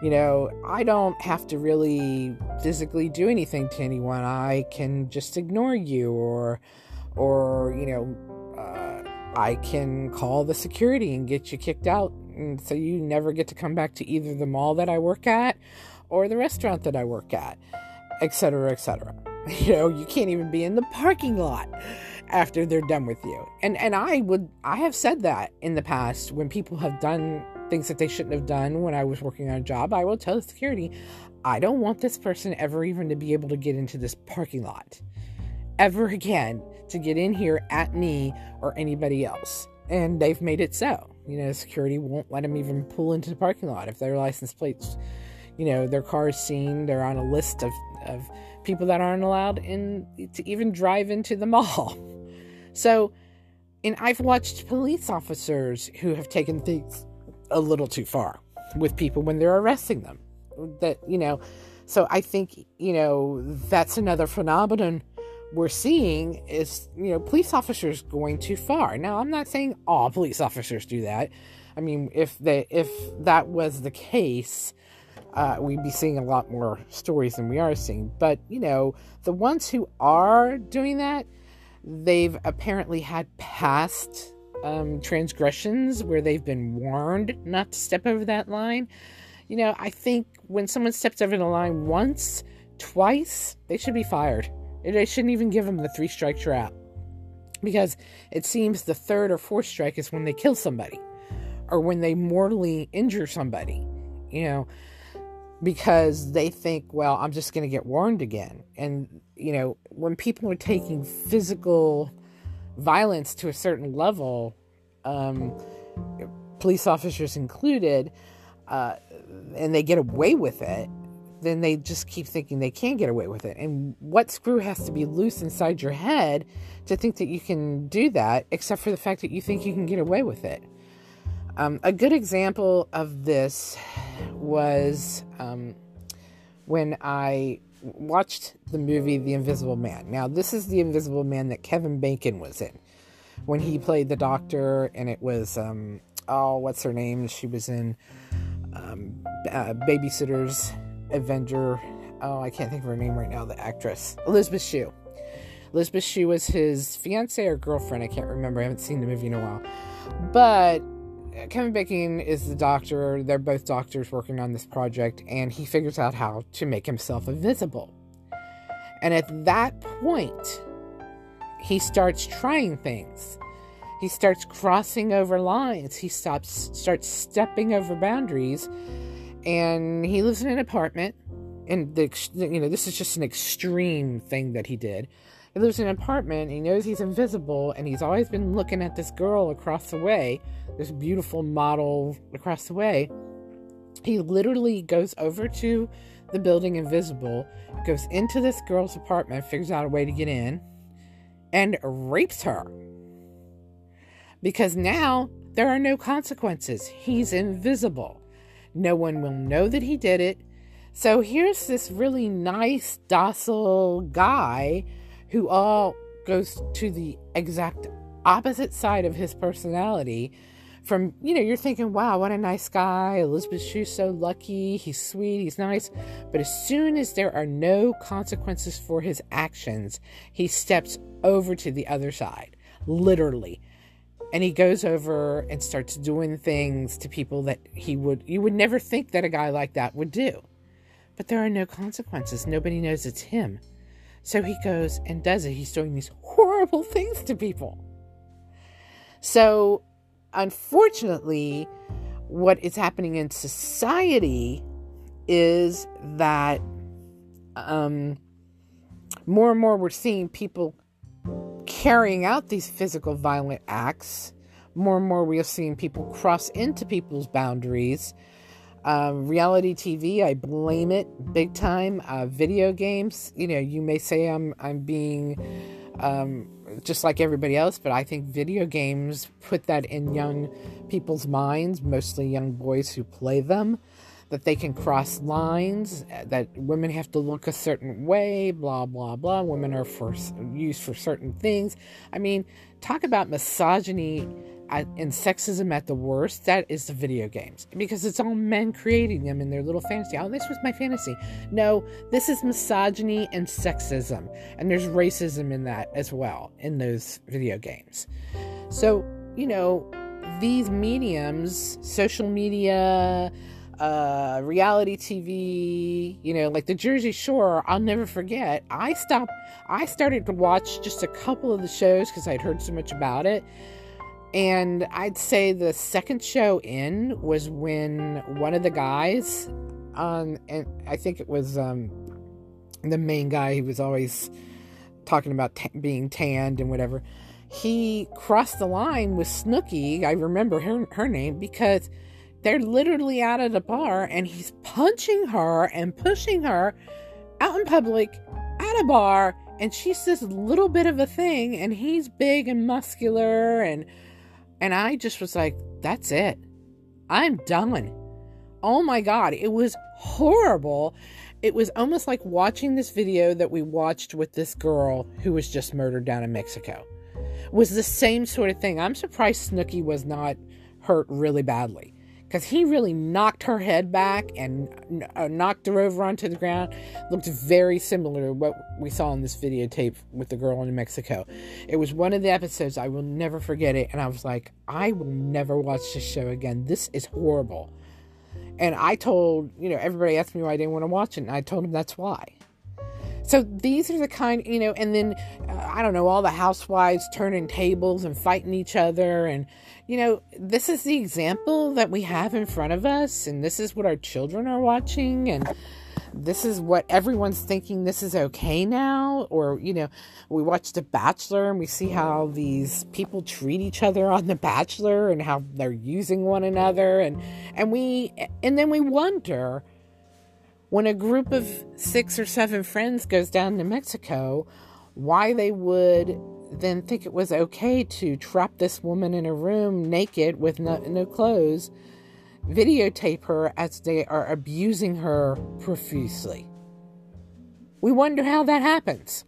You know, I don't have to really physically do anything to anyone. I can just ignore you or or, you know, uh, I can call the security and get you kicked out and so you never get to come back to either the mall that I work at or the restaurant that I work at, etc., etc. You know, you can't even be in the parking lot after they're done with you. And and I would I have said that in the past when people have done things that they shouldn't have done when I was working on a job, I will tell the security, I don't want this person ever even to be able to get into this parking lot ever again to get in here at me or anybody else. And they've made it so. You know, security won't let them even pull into the parking lot if their license plates, you know, their car is seen, they're on a list of, of people that aren't allowed in to even drive into the mall. So, and I've watched police officers who have taken things a little too far with people when they're arresting them. That, you know, so I think, you know, that's another phenomenon we're seeing is, you know, police officers going too far. Now, I'm not saying all police officers do that. I mean, if they if that was the case, uh, we'd be seeing a lot more stories than we are seeing. But you know, the ones who are doing that, they've apparently had past um, transgressions where they've been warned not to step over that line. You know, I think when someone steps over the line once, twice, they should be fired. They shouldn't even give them the three strikes you're out. Because it seems the third or fourth strike is when they kill somebody or when they mortally injure somebody, you know, because they think, well, I'm just going to get warned again. And, you know, when people are taking physical violence to a certain level, um, police officers included, uh, and they get away with it, then they just keep thinking they can get away with it. And what screw has to be loose inside your head to think that you can do that, except for the fact that you think you can get away with it? Um, a good example of this was um, when I watched the movie The Invisible Man. Now, this is the Invisible Man that Kevin Bacon was in when he played the doctor, and it was, um, oh, what's her name? She was in um, uh, Babysitter's Avenger. Oh, I can't think of her name right now, the actress. Elizabeth Shue. Elizabeth Shue was his fiance or girlfriend. I can't remember. I haven't seen the movie in a while. But Kevin Bacon is the doctor. They're both doctors working on this project, and he figures out how to make himself invisible. And at that point, he starts trying things. He starts crossing over lines. He stops, starts stepping over boundaries, and he lives in an apartment. And the, you know, this is just an extreme thing that he did. He lives in an apartment. He knows he's invisible, and he's always been looking at this girl across the way this beautiful model across the way. He literally goes over to the building invisible, goes into this girl's apartment, figures out a way to get in, and rapes her. Because now there are no consequences. He's invisible. No one will know that he did it. So here's this really nice, docile guy who all goes to the exact opposite side of his personality from you know you're thinking wow what a nice guy. Elizabeth Shue's so lucky. He's sweet. He's nice. But as soon as there are no consequences for his actions he steps over to the other side literally. And he goes over and starts doing things to people that he would you would never think that a guy like that would do. But there are no consequences. Nobody knows it's him so he goes and does it he's doing these horrible things to people so unfortunately what is happening in society is that um, more and more we're seeing people carrying out these physical violent acts. More and more, we are seeing people cross into people's boundaries. Uh, reality TV, I blame it big time. Uh, video games, you know, you may say I'm I'm being um, just like everybody else, but I think video games put that in young people's minds, mostly young boys who play them that they can cross lines, that women have to look a certain way, blah, blah, blah. Women are for, used for certain things. I mean, talk about misogyny and sexism at the worst. That is the video games because it's all men creating them in their little fantasy. Oh, this was my fantasy. No, this is misogyny and sexism. And there's racism in that as well in those video games. So, you know, these mediums, social media, uh, reality TV, you know, like the Jersey Shore, I'll never forget. I stopped, I started to watch just a couple of the shows because I'd heard so much about it. And I'd say the second show in was when one of the guys on, and I think it was um, the main guy who was always talking about t- being tanned and whatever. He crossed the line with Snooki. I remember her, her name because they're literally out at a bar and he's punching her and pushing her out in public at a bar and she's this little bit of a thing and he's big and muscular and and I just was like that's it. I'm done. Oh my god, it was horrible. It was almost like watching this video that we watched with this girl who was just murdered down in Mexico. It was the same sort of thing. I'm surprised Snooki was not hurt really badly because he really knocked her head back and uh, knocked her over onto the ground. Looked very similar to what we saw in this videotape with the girl in Mexico. It was one of the episodes I will never forget it, and I was like, I will never watch this show again. This is horrible. And I told, you know, everybody asked me why I didn't want to watch it, and I told them that's why. So these are the kind, you know, and then uh, I don't know, all the housewives turning tables and fighting each other and you know, this is the example that we have in front of us, and this is what our children are watching, and this is what everyone's thinking this is okay now. Or, you know, we watch The Bachelor and we see how these people treat each other on The Bachelor and how they're using one another, and, and we, and then we wonder when a group of six or seven friends goes down to Mexico, why they would then think it was okay to trap this woman in a room naked with no, no clothes, videotape her as they are abusing her profusely. We wonder how that happens.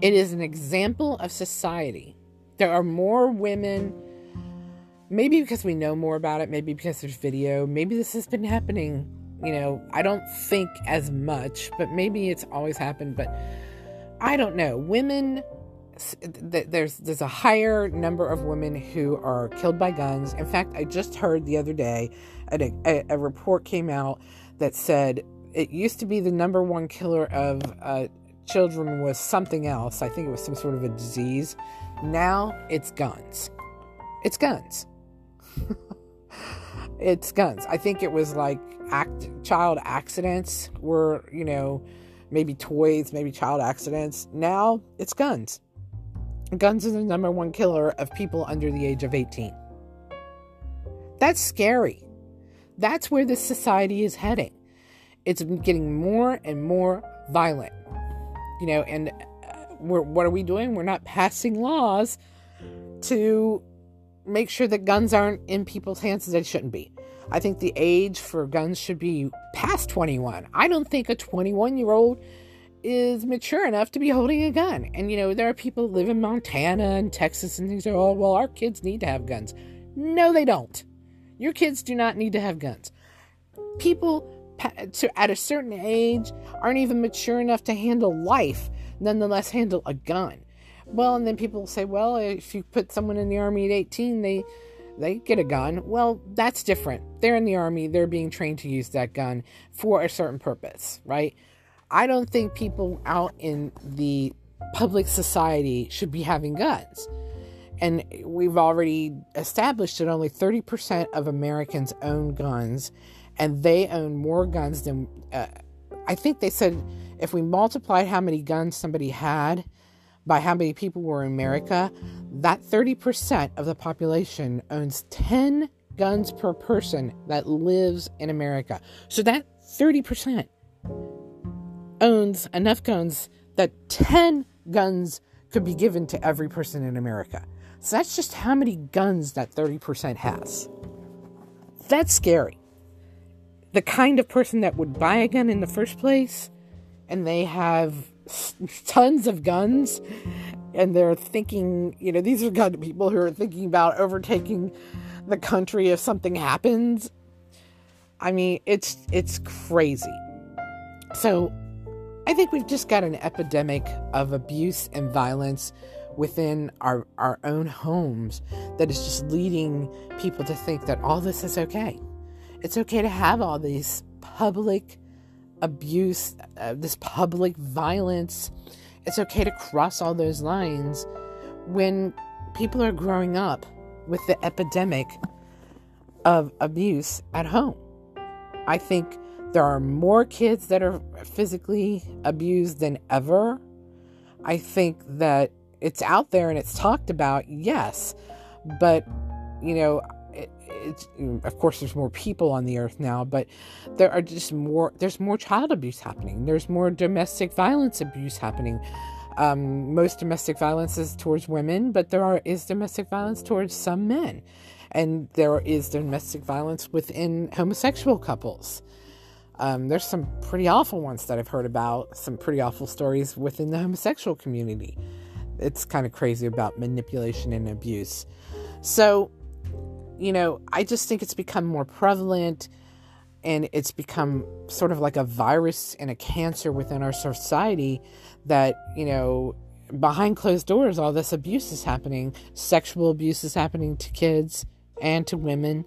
It is an example of society. There are more women, maybe because we know more about it, maybe because there's video, maybe this has been happening. You know, I don't think as much, but maybe it's always happened. But I don't know. Women, there's there's a higher number of women who are killed by guns. In fact, I just heard the other day a, a, a report came out that said it used to be the number one killer of uh, children was something else. I think it was some sort of a disease. Now it's guns. It's guns. it's guns. I think it was like act child accidents were, you know, maybe toys, maybe child accidents. Now it's guns. Guns is the number one killer of people under the age of 18. That's scary. That's where this society is heading. It's getting more and more violent. You know, and uh, what are we doing? We're not passing laws to make sure that guns aren't in people's hands that they shouldn't be. I think the age for guns should be past 21. I don't think a 21 year old is mature enough to be holding a gun. And, you know, there are people who live in Montana and Texas and things. Are, oh, well, our kids need to have guns. No, they don't. Your kids do not need to have guns. People at a certain age aren't even mature enough to handle life, nonetheless handle a gun. Well, and then people say, well, if you put someone in the army at 18, they they get a gun. Well, that's different. They're in the army, they're being trained to use that gun for a certain purpose, right? I don't think people out in the public society should be having guns. And we've already established that only 30% of Americans own guns, and they own more guns than uh, I think they said if we multiplied how many guns somebody had by how many people were in America, that 30% of the population owns 10 guns per person that lives in America. So that 30% owns enough guns that 10 guns could be given to every person in America. So that's just how many guns that 30% has. That's scary. The kind of person that would buy a gun in the first place and they have tons of guns and they're thinking, you know, these are gun people who are thinking about overtaking the country if something happens. I mean, it's it's crazy. So, I think we've just got an epidemic of abuse and violence within our, our own homes that is just leading people to think that all this is okay. It's okay to have all these public abuse, uh, this public violence. It's okay to cross all those lines when people are growing up with the epidemic of abuse at home. I think there are more kids that are physically abused than ever. I think that it's out there and it's talked about, yes, but you know, it's of course there's more people on the earth now, but there are just more. There's more child abuse happening. There's more domestic violence abuse happening. Um, most domestic violence is towards women, but there are is domestic violence towards some men, and there is domestic violence within homosexual couples. Um, there's some pretty awful ones that I've heard about. Some pretty awful stories within the homosexual community. It's kind of crazy about manipulation and abuse. So you know, I just think it's become more prevalent and it's become sort of like a virus and a cancer within our society that, you know, behind closed doors, all this abuse is happening. Sexual abuse is happening to kids and to women.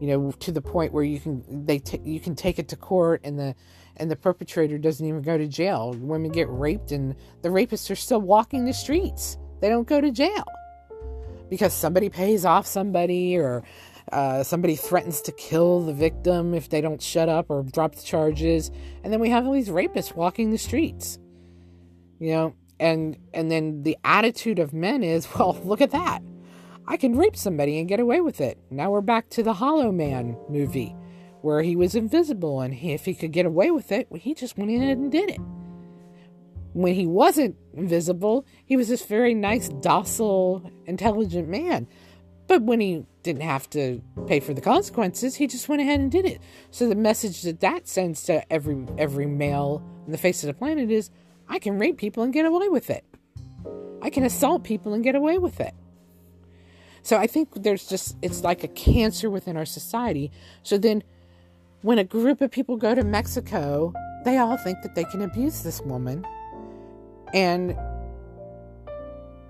You know, to the point where you can they t- you can take it to court and the and the perpetrator doesn't even go to jail. Women get raped and the rapists are still walking the streets. They don't go to jail because somebody pays off somebody or uh, somebody threatens to kill the victim if they don't shut up or drop the charges. And then we have all these rapists walking the streets. You know, and and then the attitude of men is, well, look at that. I can rape somebody and get away with it. Now we're back to the Hollow Man movie where he was invisible and he, if he could get away with it, he just went in and did it when he wasn't invisible, he was this very nice, docile, intelligent man. But when he didn't have to pay for the consequences, he just went ahead and did it. So the message that that sends to every every male on the face of the planet is, I can rape people and get away with it. I can assault people and get away with it. So I think there's just it's like a cancer within our society. So then when a group of people go to Mexico, they all think that they can abuse this woman and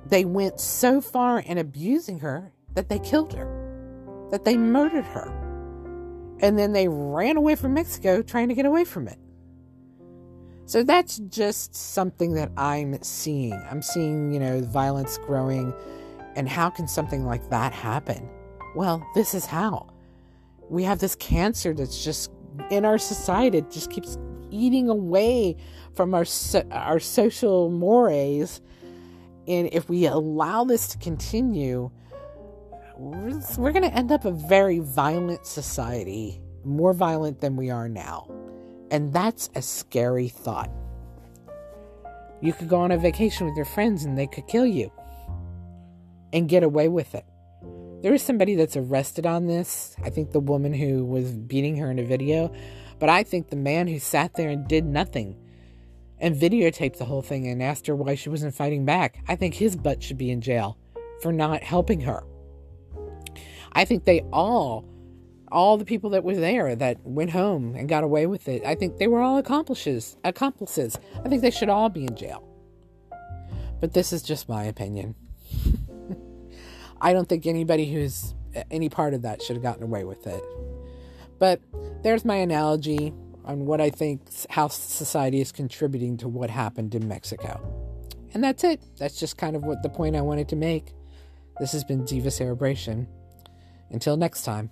they went so far in abusing her that they killed her, that they murdered her. And then they ran away from Mexico trying to get away from it. So that's just something that I'm seeing. I'm seeing, you know, violence growing. And how can something like that happen? Well, this is how. We have this cancer that's just in our society, it just keeps eating away from our so, our social mores. And if we allow this to continue we're, we're going to end up a very violent society more violent than we are now. And that's a scary thought. You could go on a vacation with your friends and they could kill you and get away with it. There is somebody that's arrested on this. I think the woman who was beating her in a video but I think the man who sat there and did nothing and videotaped the whole thing and asked her why she wasn't fighting back. I think his butt should be in jail for not helping her. I think they all, all the people that were there that went home and got away with it, I think they were all accomplices. Accomplices. I think they should all be in jail. But this is just my opinion. I don't think anybody who's any part of that should have gotten away with it. But there's my analogy on what I think how society is contributing to what happened in Mexico. And that's it. That's just kind of what the point I wanted to make. This has been Diva Cerebration. Until next time.